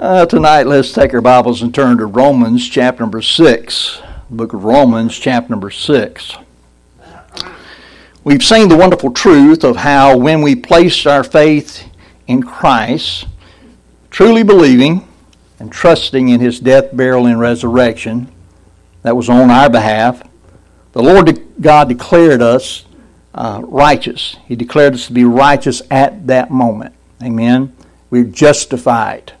Uh, tonight, let's take our Bibles and turn to Romans chapter number 6. The book of Romans, chapter number 6. We've seen the wonderful truth of how when we place our faith in Christ, truly believing and trusting in his death, burial, and resurrection, that was on our behalf, the Lord God declared us uh, righteous. He declared us to be righteous at that moment. Amen. We're justified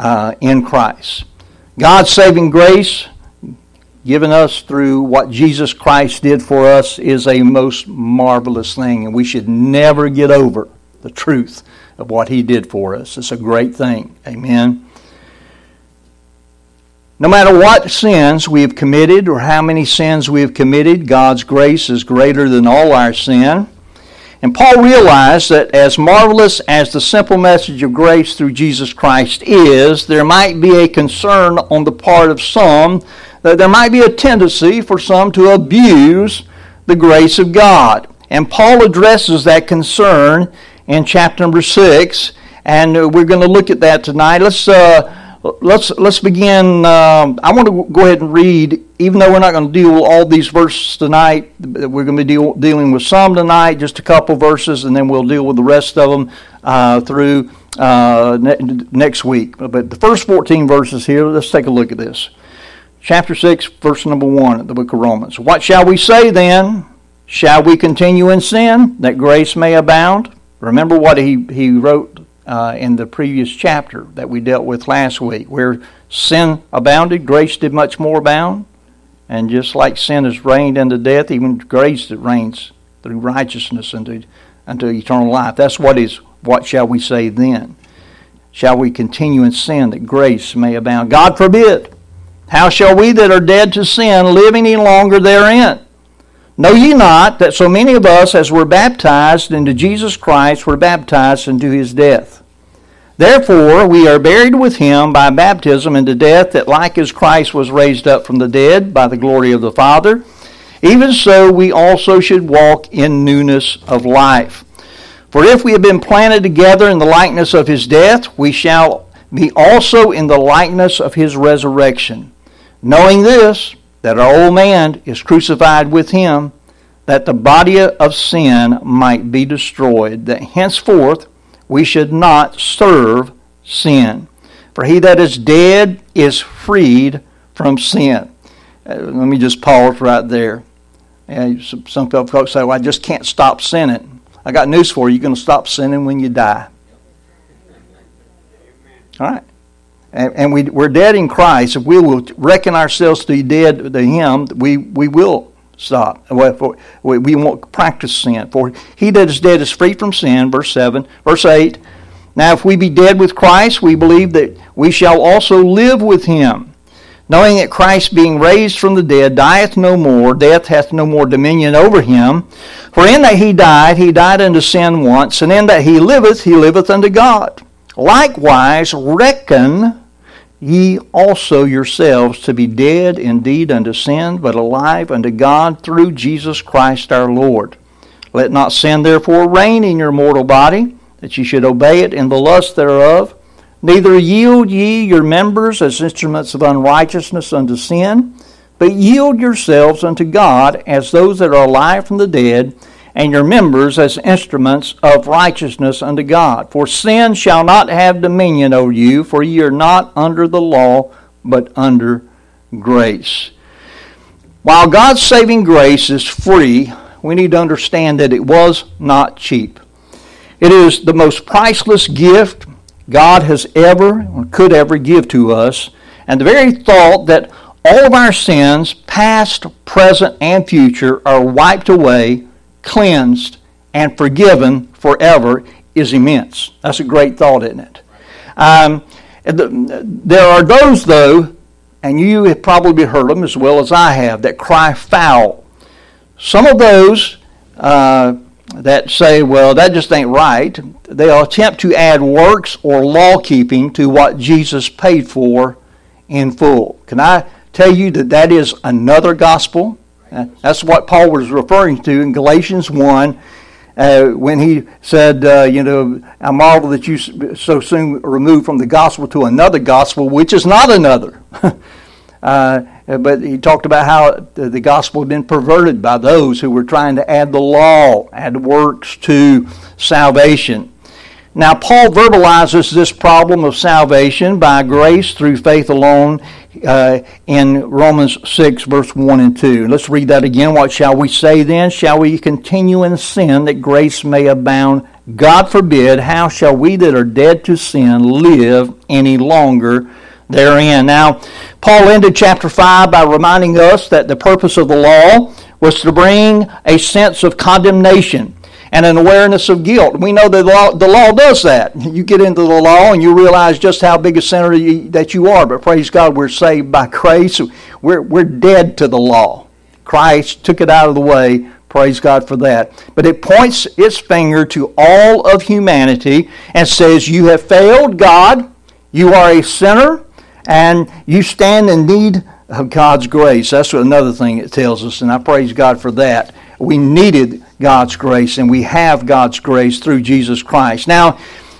uh, in Christ. God's saving grace given us through what Jesus Christ did for us is a most marvelous thing, and we should never get over the truth of what He did for us. It's a great thing. Amen. No matter what sins we have committed or how many sins we have committed, God's grace is greater than all our sin. And Paul realized that as marvelous as the simple message of grace through Jesus Christ is, there might be a concern on the part of some that there might be a tendency for some to abuse the grace of God. And Paul addresses that concern in chapter number 6, and we're going to look at that tonight. Let's. Uh, let's let's begin. Um, I want to go ahead and read, even though we're not going to deal with all these verses tonight. We're going to be deal, dealing with some tonight, just a couple verses, and then we'll deal with the rest of them uh, through uh, ne- next week. But the first 14 verses here, let's take a look at this. Chapter 6, verse number 1 of the book of Romans. What shall we say then? Shall we continue in sin that grace may abound? Remember what he, he wrote uh, in the previous chapter that we dealt with last week, where sin abounded, grace did much more abound. And just like sin has reigned unto death, even grace that reigns through righteousness unto, unto eternal life. That's what is what shall we say then? Shall we continue in sin that grace may abound? God forbid. How shall we that are dead to sin live any longer therein? Know ye not that so many of us as were baptized into Jesus Christ were baptized into his death? Therefore, we are buried with him by baptism into death, that like as Christ was raised up from the dead by the glory of the Father, even so we also should walk in newness of life. For if we have been planted together in the likeness of his death, we shall be also in the likeness of his resurrection. Knowing this, that our old man is crucified with him, that the body of sin might be destroyed, that henceforth we should not serve sin. For he that is dead is freed from sin. Uh, let me just pause right there. And some folks say, well, I just can't stop sinning. I got news for you. You're going to stop sinning when you die. All right. And, and we, we're dead in Christ. If we will reckon ourselves to be dead to Him, we, we will stop. We won't practice sin. For he that is dead is free from sin. Verse 7. Verse 8. Now, if we be dead with Christ, we believe that we shall also live with him. Knowing that Christ, being raised from the dead, dieth no more, death hath no more dominion over him. For in that he died, he died unto sin once, and in that he liveth, he liveth unto God. Likewise, reckon ye also yourselves to be dead indeed unto sin, but alive unto God through Jesus Christ our Lord. Let not sin therefore reign in your mortal body, that ye should obey it in the lust thereof. Neither yield ye your members as instruments of unrighteousness unto sin, but yield yourselves unto God as those that are alive from the dead and your members as instruments of righteousness unto God. For sin shall not have dominion over you, for ye are not under the law, but under grace. While God's saving grace is free, we need to understand that it was not cheap. It is the most priceless gift God has ever or could ever give to us, and the very thought that all of our sins, past, present, and future, are wiped away cleansed, and forgiven forever is immense. That's a great thought, isn't it? Um, there are those, though, and you have probably heard them as well as I have, that cry foul. Some of those uh, that say, well, that just ain't right, they'll attempt to add works or law keeping to what Jesus paid for in full. Can I tell you that that is another gospel? That's what Paul was referring to in Galatians 1. Uh, when he said, uh, you know, I marvel that you so soon removed from the gospel to another gospel, which is not another. uh, but he talked about how the gospel had been perverted by those who were trying to add the law, add works to salvation. Now, Paul verbalizes this problem of salvation by grace through faith alone uh, in Romans 6, verse 1 and 2. Let's read that again. What shall we say then? Shall we continue in sin that grace may abound? God forbid. How shall we that are dead to sin live any longer therein? Now, Paul ended chapter 5 by reminding us that the purpose of the law was to bring a sense of condemnation and an awareness of guilt. We know that the law, the law does that. You get into the law and you realize just how big a sinner you, that you are. But praise God, we're saved by grace. We're, we're dead to the law. Christ took it out of the way. Praise God for that. But it points its finger to all of humanity and says, You have failed God. You are a sinner. And you stand in need of God's grace. That's another thing it tells us. And I praise God for that. We needed God's grace, and we have God's grace through Jesus Christ. Now,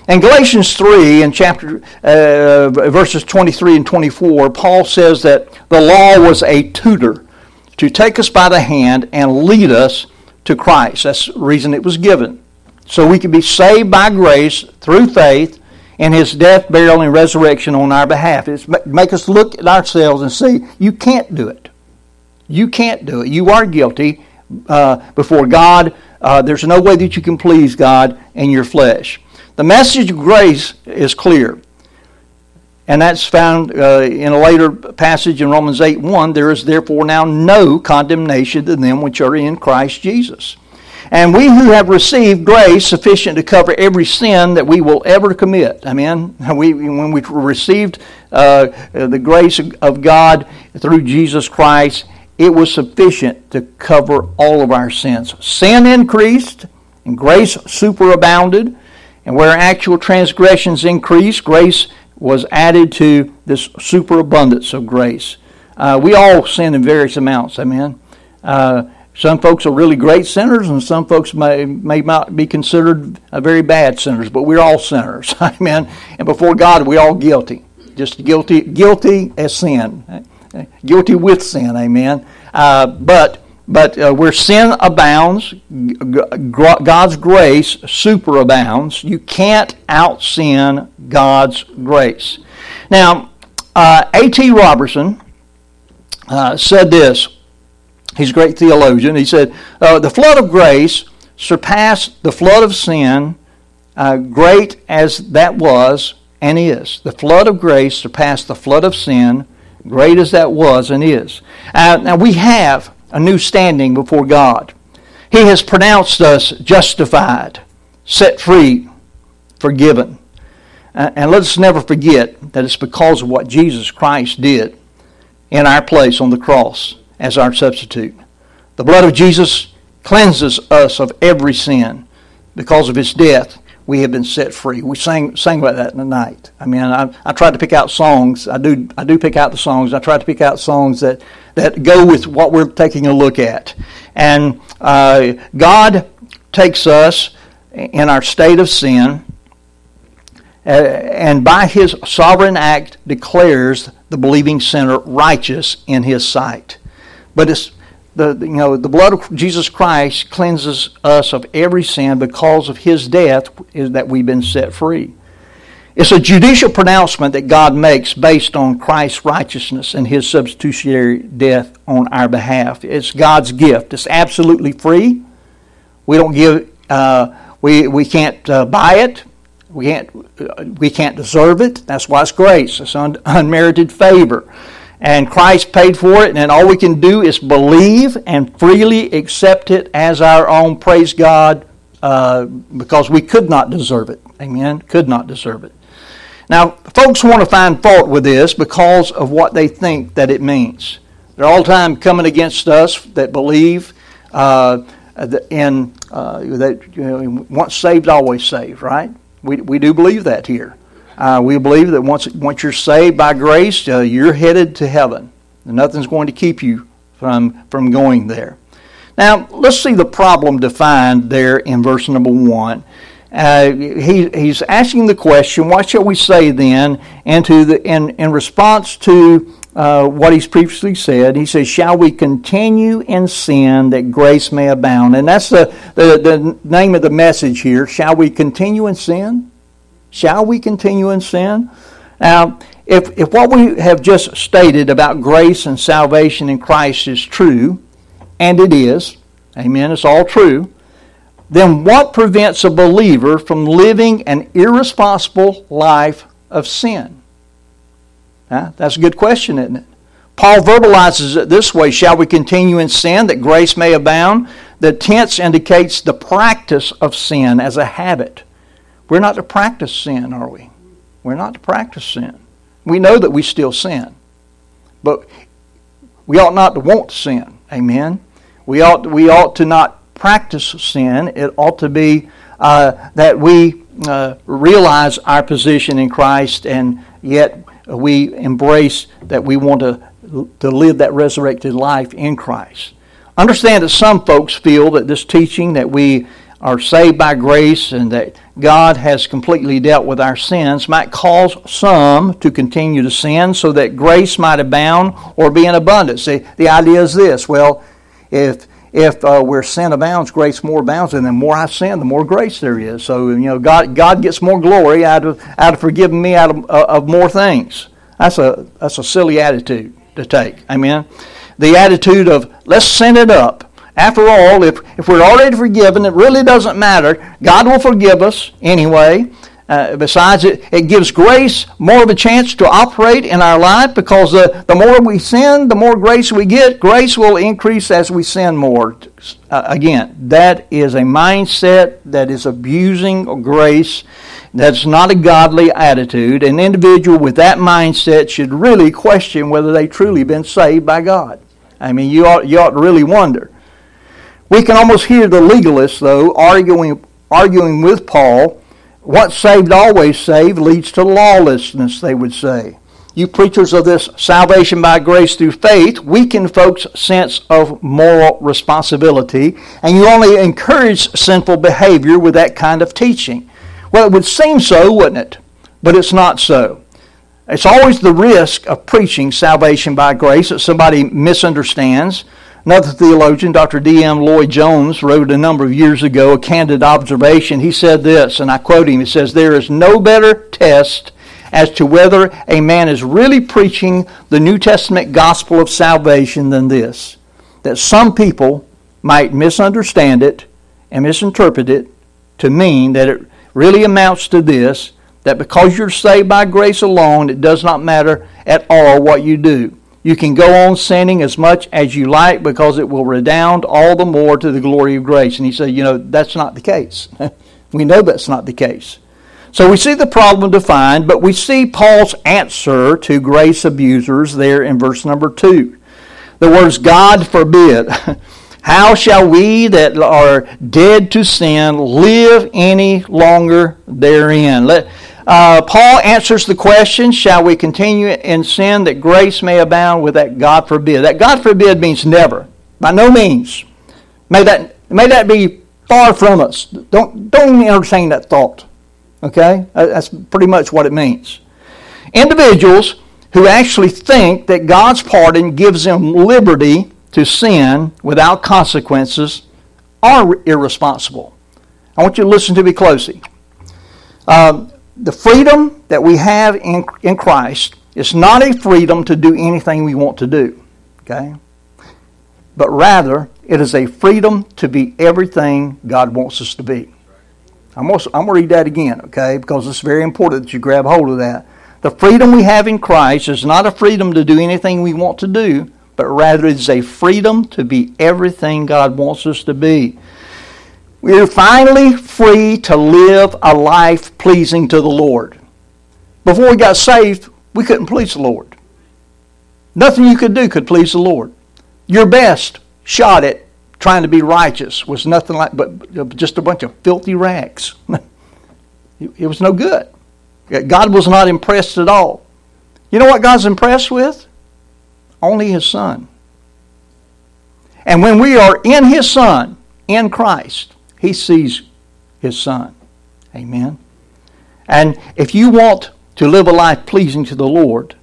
in Galatians 3, in chapter uh, verses 23 and 24, Paul says that the law was a tutor to take us by the hand and lead us to Christ. That's the reason it was given. So we could be saved by grace through faith in his death, burial, and resurrection on our behalf. It's make us look at ourselves and see, you can't do it. You can't do it. You are guilty uh, before God. Uh, there's no way that you can please God in your flesh. The message of grace is clear. And that's found uh, in a later passage in Romans 8 1. There is therefore now no condemnation to them which are in Christ Jesus. And we who have received grace sufficient to cover every sin that we will ever commit. Amen. We, when we received uh, the grace of God through Jesus Christ, it was sufficient to cover all of our sins. Sin increased, and grace superabounded. And where actual transgressions increased, grace was added to this superabundance of grace. Uh, we all sin in various amounts, amen. Uh, some folks are really great sinners, and some folks may, may not be considered very bad sinners, but we're all sinners, amen. And before God, we're all guilty, just guilty, guilty as sin guilty with sin, amen. Uh, but but uh, where sin abounds, God's grace superabounds. You can't out sin God's grace. Now, uh, A.T. Robertson uh, said this. He's a great theologian. He said, uh, The flood of grace surpassed the flood of sin, uh, great as that was and is. The flood of grace surpassed the flood of sin, great as that was and is. Uh, now we have a new standing before God. He has pronounced us justified, set free, forgiven. Uh, and let us never forget that it's because of what Jesus Christ did in our place on the cross as our substitute. The blood of Jesus cleanses us of every sin because of his death we have been set free. We sang sang about that in the night. I mean, I, I tried to pick out songs. I do I do pick out the songs. I try to pick out songs that that go with what we're taking a look at. And uh, God takes us in our state of sin, uh, and by His sovereign act declares the believing sinner righteous in His sight. But it's the, you know, the blood of Jesus Christ cleanses us of every sin because of his death is that we've been set free. It's a judicial pronouncement that God makes based on Christ's righteousness and his substitutionary death on our behalf. It's God's gift. It's absolutely free. We don't give, uh, we, we can't uh, buy it. We can't, uh, we can't deserve it. That's why it's grace. It's un- unmerited favor and Christ paid for it, and all we can do is believe and freely accept it as our own. Praise God, uh, because we could not deserve it. Amen. Could not deserve it. Now, folks want to find fault with this because of what they think that it means. They're all the time coming against us that believe uh, in uh, that you know, once saved, always saved. Right? We we do believe that here. Uh, we believe that once, once you're saved by grace, uh, you're headed to heaven. And nothing's going to keep you from, from going there. Now, let's see the problem defined there in verse number 1. Uh, he, he's asking the question, what shall we say then? And to the, in, in response to uh, what he's previously said, he says, Shall we continue in sin that grace may abound? And that's the, the, the name of the message here. Shall we continue in sin? Shall we continue in sin? Now, if, if what we have just stated about grace and salvation in Christ is true, and it is, amen, it's all true, then what prevents a believer from living an irresponsible life of sin? Huh? That's a good question, isn't it? Paul verbalizes it this way Shall we continue in sin that grace may abound? The tense indicates the practice of sin as a habit. We're not to practice sin, are we? We're not to practice sin. We know that we still sin, but we ought not to want sin. Amen. We ought we ought to not practice sin. It ought to be uh, that we uh, realize our position in Christ and yet we embrace that we want to, to live that resurrected life in Christ. Understand that some folks feel that this teaching that we are saved by grace and that God has completely dealt with our sins might cause some to continue to sin so that grace might abound or be in abundance. See, the idea is this well, if if uh, where sin abounds, grace more abounds, and the more I sin, the more grace there is. So you know, God God gets more glory out of out of forgiving me out of, uh, of more things. That's a that's a silly attitude to take. Amen. The attitude of let's sin it up. After all, if, if we're already forgiven, it really doesn't matter. God will forgive us anyway. Uh, besides, it, it gives grace more of a chance to operate in our life because the, the more we sin, the more grace we get. Grace will increase as we sin more. Uh, again, that is a mindset that is abusing grace. That's not a godly attitude. An individual with that mindset should really question whether they've truly been saved by God. I mean, you ought, you ought to really wonder. We can almost hear the legalists, though, arguing, arguing with Paul Once saved, always saved leads to lawlessness, they would say. You preachers of this salvation by grace through faith weaken folks' sense of moral responsibility, and you only encourage sinful behavior with that kind of teaching. Well, it would seem so, wouldn't it? But it's not so. It's always the risk of preaching salvation by grace that somebody misunderstands Another theologian, Dr. D.M. Lloyd Jones, wrote a number of years ago a candid observation. He said this, and I quote him He says, There is no better test as to whether a man is really preaching the New Testament gospel of salvation than this that some people might misunderstand it and misinterpret it to mean that it really amounts to this that because you're saved by grace alone, it does not matter at all what you do. You can go on sinning as much as you like because it will redound all the more to the glory of grace. And he said, you know, that's not the case. we know that's not the case. So we see the problem defined, but we see Paul's answer to grace abusers there in verse number 2. The words, God forbid. How shall we that are dead to sin live any longer therein? Let, uh, Paul answers the question, shall we continue in sin that grace may abound with that God forbid? That God forbid means never. By no means. May that, may that be far from us. Don't, don't even entertain that thought. Okay? That's pretty much what it means. Individuals who actually think that God's pardon gives them liberty to sin without consequences are irresponsible. I want you to listen to me closely. Um, the freedom that we have in, in Christ is not a freedom to do anything we want to do, okay? But rather, it is a freedom to be everything God wants us to be. I'm to, I'm going to read that again, okay? Because it's very important that you grab hold of that. The freedom we have in Christ is not a freedom to do anything we want to do, but rather it is a freedom to be everything God wants us to be. We are finally free to live a life pleasing to the Lord. Before we got saved, we couldn't please the Lord. Nothing you could do could please the Lord. Your best shot at trying to be righteous was nothing like but just a bunch of filthy rags. it was no good. God was not impressed at all. You know what God's impressed with? Only His Son. And when we are in His Son, in Christ, He sees His Son. Amen. And if you want to live a life pleasing to the Lord,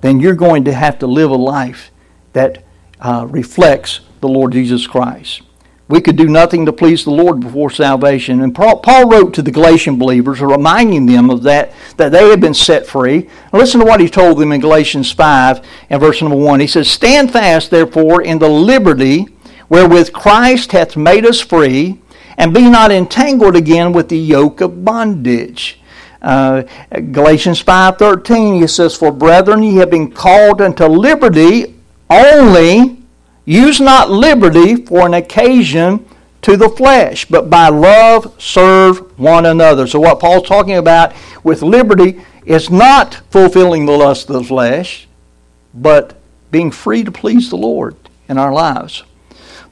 then you're going to have to live a life that uh, reflects the Lord Jesus Christ. We could do nothing to please the Lord before salvation. And Paul, wrote to the Galatian believers, reminding them of that, that they had been set free. listen to what he told them in Galatians 5 and verse number 1. He says, Stand fast, therefore, in the liberty wherewith Christ hath made us free, and be not entangled again with the yoke of bondage. Uh, Galatians 5.13, he says, For brethren, ye have been called unto liberty only Use not liberty for an occasion to the flesh, but by love serve one another. So, what Paul's talking about with liberty is not fulfilling the lust of the flesh, but being free to please the Lord in our lives.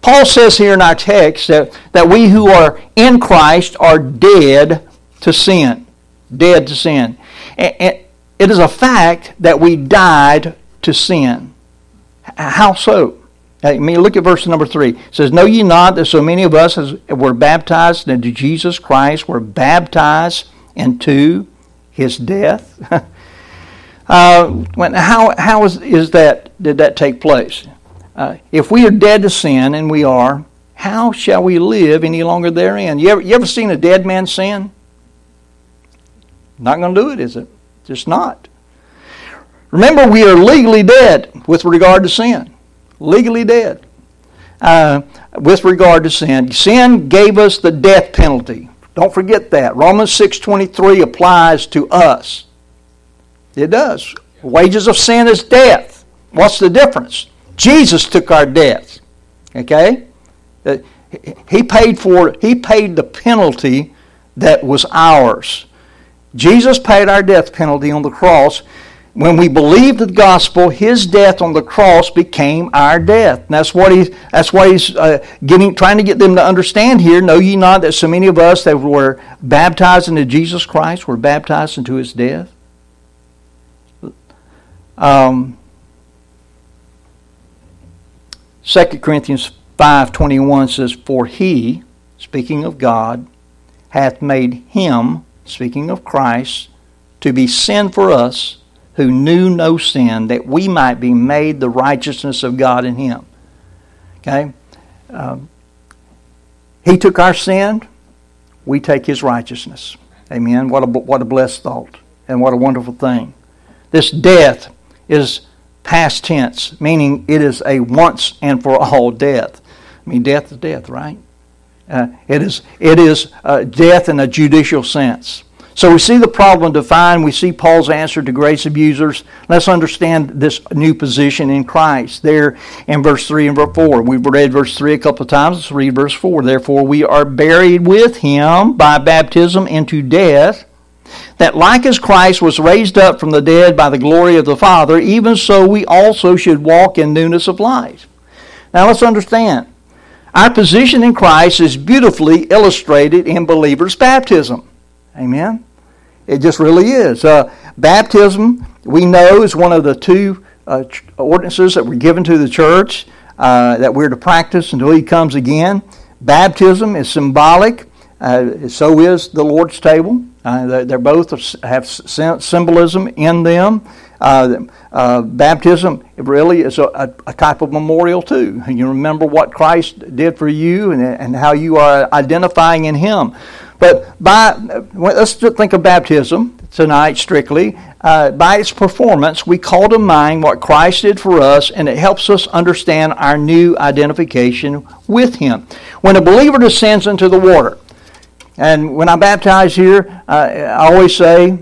Paul says here in our text that, that we who are in Christ are dead to sin. Dead to sin. It is a fact that we died to sin. How so? I mean, look at verse number three. It says, Know ye not that so many of us as were baptized into Jesus Christ were baptized into his death? uh, when, how how is, is that, did that take place? Uh, if we are dead to sin, and we are, how shall we live any longer therein? You ever, you ever seen a dead man sin? Not going to do it, is it? Just not. Remember, we are legally dead with regard to sin legally dead uh, with regard to sin. Sin gave us the death penalty. Don't forget that. Romans 6.23 applies to us. It does. Wages of sin is death. What's the difference? Jesus took our death. Okay? Uh, he paid for he paid the penalty that was ours. Jesus paid our death penalty on the cross when we believed the gospel, his death on the cross became our death. And that's what he, that's what he's uh, getting, trying to get them to understand here. Know ye not that so many of us that were baptized into Jesus Christ were baptized into his death? Um, 2 Corinthians 5.21 says, For he, speaking of God, hath made him, speaking of Christ, to be sin for us who knew no sin, that we might be made the righteousness of God in him. Okay? Um, he took our sin, we take his righteousness. Amen. What a, what a blessed thought, and what a wonderful thing. This death is past tense, meaning it is a once and for all death. I mean, death is death, right? Uh, it is, it is uh, death in a judicial sense. So we see the problem defined. We see Paul's answer to grace abusers. Let's understand this new position in Christ there in verse 3 and verse 4. We've read verse 3 a couple of times. Let's read verse 4. Therefore, we are buried with him by baptism into death, that like as Christ was raised up from the dead by the glory of the Father, even so we also should walk in newness of life. Now let's understand. Our position in Christ is beautifully illustrated in believers' baptism. Amen. It just really is. Uh, baptism, we know, is one of the two uh, ordinances that were given to the church uh, that we're to practice until He comes again. Baptism is symbolic, uh, so is the Lord's table. Uh, they both have symbolism in them. Uh, uh, baptism really is a, a, type of memorial too. You remember what Christ did for you and, and how you are identifying in Him. But by let's think of baptism tonight strictly. Uh, by its performance, we call to mind what Christ did for us, and it helps us understand our new identification with Him. When a believer descends into the water, and when I baptize here, I always say,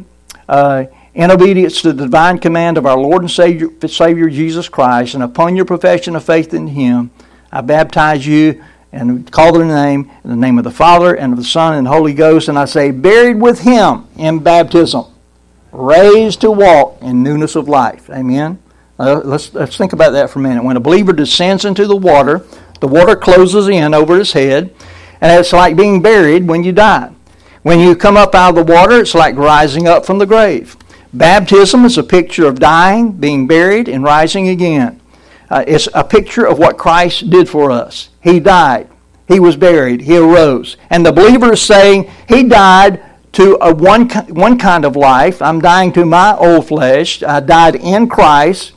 uh, in obedience to the divine command of our Lord and Savior, Savior Jesus Christ, and upon your profession of faith in Him, I baptize you and call their name in the name of the Father and of the Son and the Holy Ghost. And I say, buried with him in baptism, raised to walk in newness of life. Amen. Uh, let's, let's think about that for a minute. When a believer descends into the water, the water closes in over his head, and it's like being buried when you die. When you come up out of the water, it's like rising up from the grave. Baptism is a picture of dying, being buried, and rising again. uh, it's a picture of what Christ did for us. He died, He was buried, He arose. And the believer is saying, He died to a one, one kind of life. I'm dying to my old flesh. I died in Christ.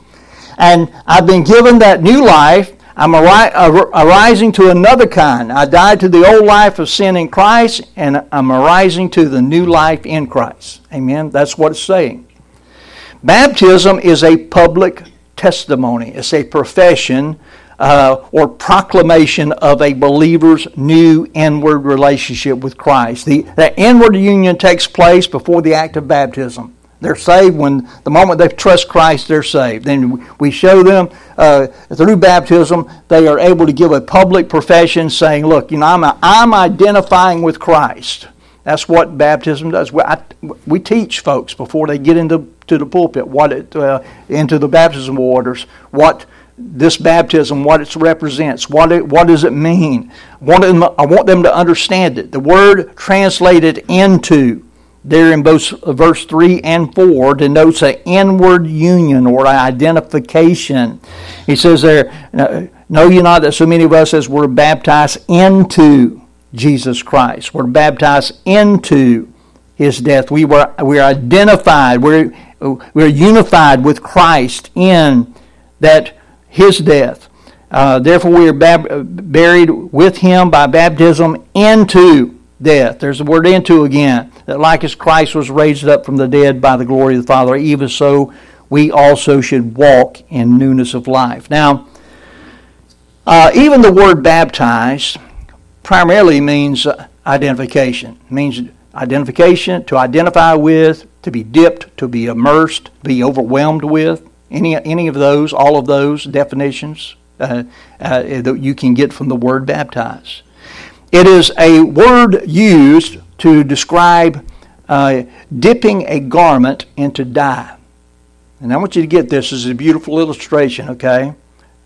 And I've been given that new life. I'm arising to another kind. I died to the old life of sin in Christ, and I'm arising to the new life in Christ. Amen. That's what it's saying. Baptism is a public testimony, it's a profession uh, or proclamation of a believer's new inward relationship with Christ. The, inward union takes place before the act of baptism. They're saved when the moment they trust Christ, they're saved. Then we show them uh, through baptism, they are able to give a public profession saying, Look, you know, I'm, a, I'm identifying with Christ. That's what baptism does. We, I, we teach folks before they get into to the pulpit, what it, uh, into the baptism waters, what this baptism, what it represents, what it, what does it mean. Want, them, I want them to understand it. The word translated into there in both verse 3 and 4 denotes an inward union or identification. He says there, Know you not that so many of us as were baptized into Jesus Christ? We're baptized into his death. We were we're identified, we're, we're unified with Christ in that his death. Uh, therefore, we are bab- buried with him by baptism into death. There's the word into again. That like as Christ was raised up from the dead by the glory of the Father, even so we also should walk in newness of life. Now, uh, even the word baptized primarily means identification. It means identification, to identify with, to be dipped, to be immersed, be overwhelmed with. Any, any of those, all of those definitions uh, uh, that you can get from the word baptize. It is a word used to describe uh, dipping a garment into dye. And I want you to get this. This is a beautiful illustration, okay?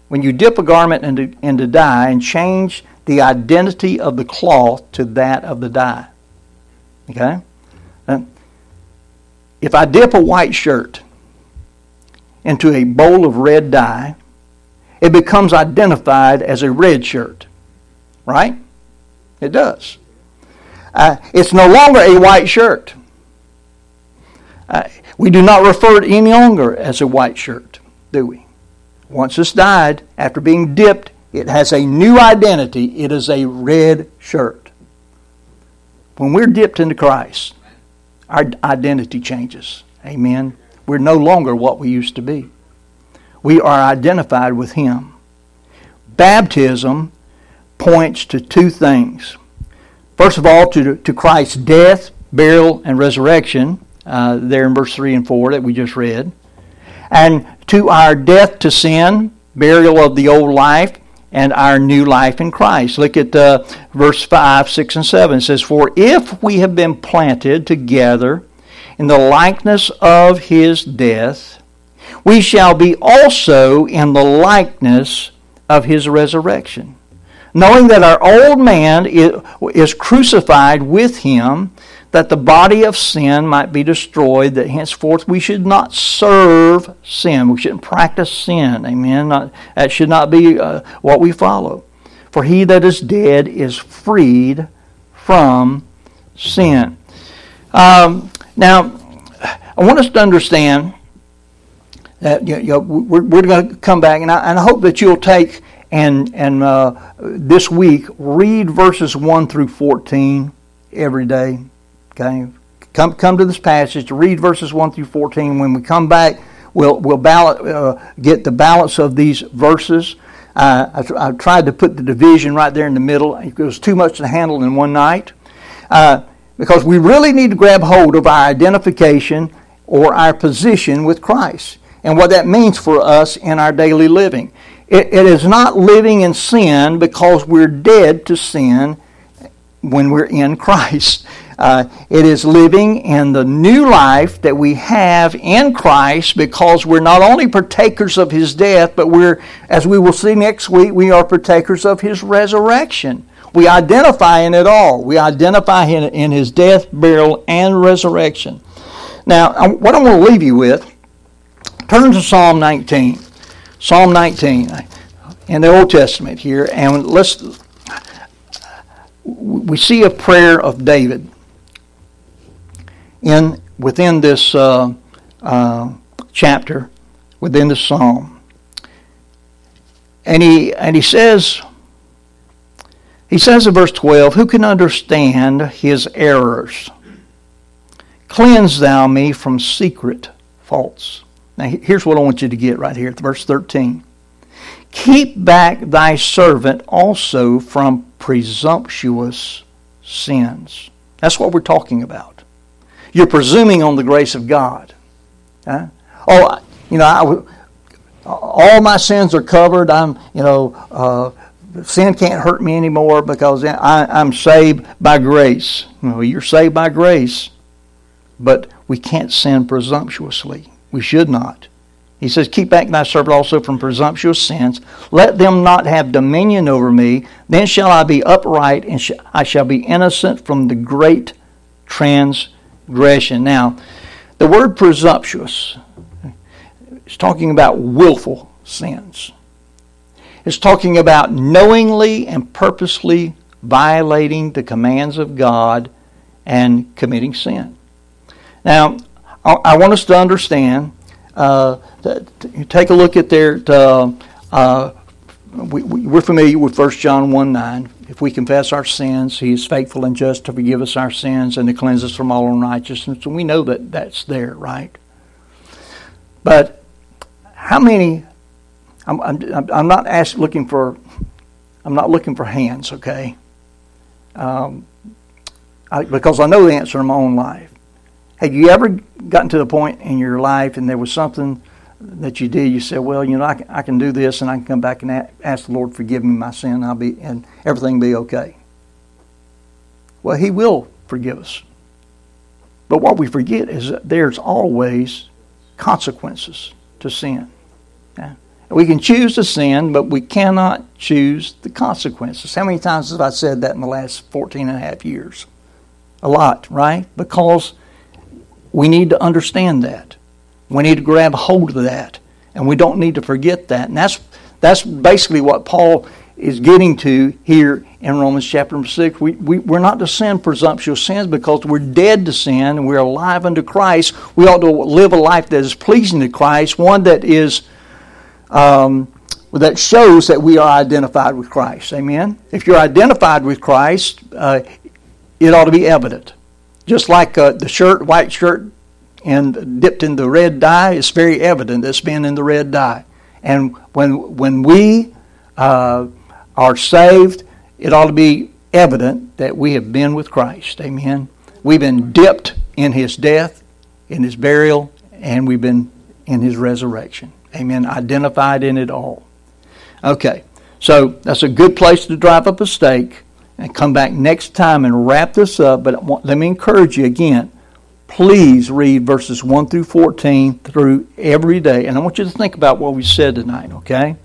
When you dip a garment into, into dye and change the identity of the cloth to that of the dye. Okay? if I dip a white shirt into a bowl of red dye, it becomes identified as a red shirt. Right? It does. Uh, it's no longer a white shirt. Uh, we do not refer to any longer as a white shirt, do we? Once it's dyed, after being dipped, it has a new identity. It is a red shirt. When we're dipped into Christ, our identity changes. Amen. We're no longer what we used to be. We are identified with Him. Baptism points to two things. First of all, to, to Christ's death, burial, and resurrection, uh, there in verse 3 and 4 that we just read, and to our death to sin, burial of the old life, and our new life in Christ. Look at uh, verse 5, 6, and 7. It says, For if we have been planted together in the likeness of his death, we shall be also in the likeness of his resurrection. Knowing that our old man is crucified with him, that the body of sin might be destroyed, that henceforth we should not serve sin. We shouldn't practice sin. Amen. Not, that should not be uh, what we follow. For he that is dead is freed from sin. Um, now, I want us to understand that you know, we're, we're going to come back, and I, and I hope that you'll take and and uh, this week read verses one through fourteen every day. Okay, come come to this passage to read verses one through fourteen. When we come back, we'll we'll balance, uh, get the balance of these verses. Uh, I, I, tried to put the division right there in the middle. It was too much to handle in one night. Uh, because we really need to grab hold of our identification or our position with Christ and what that means for us in our daily living. It, it is not living in sin because we're dead to sin when we're in Christ. Uh, it is living in the new life that we have in Christ because we're not only partakers of his death, but we're, as we will see next week, we are partakers of his resurrection. We identify in it all. We identify in, in his death, burial, and resurrection. Now, what I'm going to leave you with, turn to Psalm 19. Psalm 19 in the Old Testament here, and let's we see a prayer of David in within this uh, uh, chapter, within the psalm, and he and he says. He says in verse 12, Who can understand his errors? Cleanse thou me from secret faults. Now, here's what I want you to get right here at verse 13. Keep back thy servant also from presumptuous sins. That's what we're talking about. You're presuming on the grace of God. Huh? Oh, you know, I, all my sins are covered. I'm, you know, uh, sin can't hurt me anymore because I, am saved by grace. Well, you're saved by grace, but we can't sin presumptuously. We should not. He says, Keep back thy servant also from presumptuous sins. Let them not have dominion over me. Then shall I be upright, and I shall be innocent from the great transgression. Now, the word presumptuous is talking about willful sins. It's talking about knowingly and purposely violating the commands of God and committing sin. Now, I want us to understand uh, take a look at their. Uh, uh, we, we, are familiar with 1 John 1 9. If we confess our sins, He is faithful and just to forgive us our sins and to cleanse us from all unrighteousness. And we know that that's there, right? But how many? I'm, I'm, I'm not ask, looking for. I'm not looking for hands, okay? Um, I, because I know the answer in my own life. Have you ever gotten to the point in your life and there was something that you did? You said, "Well, you know, I can, I can do this, and I can come back and ask the Lord forgive me my sin, I'll be and everything be okay." Well, He will forgive us, but what we forget is that there's always consequences to sin. Yeah? We can choose to sin, but we cannot choose the consequences. How many times have I said that in the last 14 and a half years? A lot, right? Because we need to understand that. We need to grab hold of that. And we don't need to forget that. And that's, that's basically what Paul is getting to here in Romans chapter 6. We, we, we're not to sin presumptuous sins because we're dead to sin and we're alive unto Christ. We ought to live a life that is pleasing to Christ, one that is um, that shows that we are identified with Christ. Amen? If you're identified with Christ, uh, it ought to be evident. Just like uh, the shirt, white shirt, and dipped in the red dye, it's very evident it's been in the red dye. And when when we uh, are saved, it ought to be evident that we have been with Christ. Amen. We've been dipped in His death, in His burial, and we've been in His resurrection. Amen. Identified in it all. Okay, so that's a good place to drive up a stake and come back next time and wrap this up. But let me encourage you again. Please read verses 1 through 14 through every day. And I want you to think about what we said tonight, okay?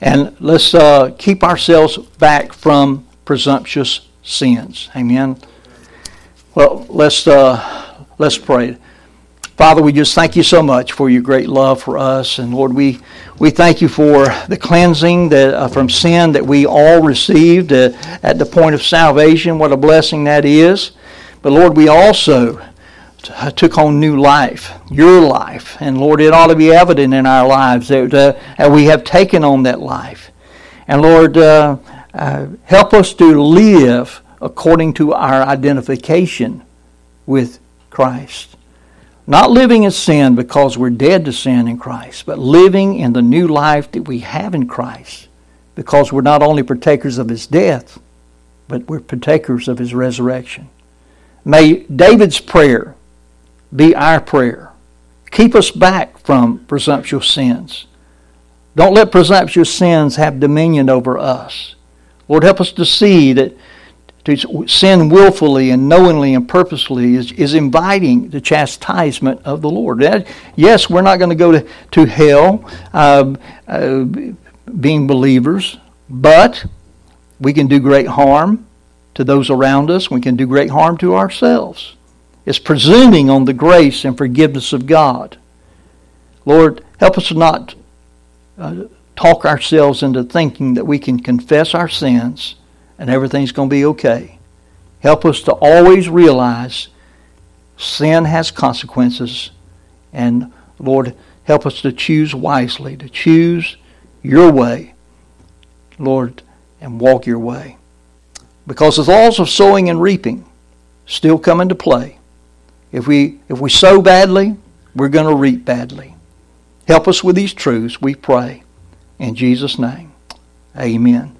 And let's uh, keep ourselves back from presumptuous sins. Amen. Well, let's uh, let's pray. Father, we just thank you so much for your great love for us, and Lord, we we thank you for the cleansing that uh, from sin that we all received uh, at the point of salvation. What a blessing that is! But Lord, we also t- took on new life, your life, and Lord, it ought to be evident in our lives that, uh, that we have taken on that life. And Lord, uh, uh, help us to live according to our identification with Christ. Not living in sin because we're dead to sin in Christ, but living in the new life that we have in Christ because we're not only partakers of his death, but we're partakers of his resurrection. May David's prayer be our prayer. Keep us back from presumptuous sins. Don't let presumptuous sins have dominion over us. Lord, help us to see that to sin willfully and knowingly and purposely is, is inviting the chastisement of the Lord. That, yes, we're not going to go to, to hell uh, uh, being believers, but we can do great harm to those around us. We can do great harm to ourselves. It's presuming on the grace and forgiveness of God. Lord, help us not uh, talk ourselves into thinking that we can confess our sins and everything's going to be okay. Help us to always realize sin has consequences. And Lord, help us to choose wisely, to choose your way, Lord, and walk your way. Because the laws of sowing and reaping still come into play. If we, if we sow badly, we're going to reap badly. Help us with these truths, we pray. In Jesus' name, amen.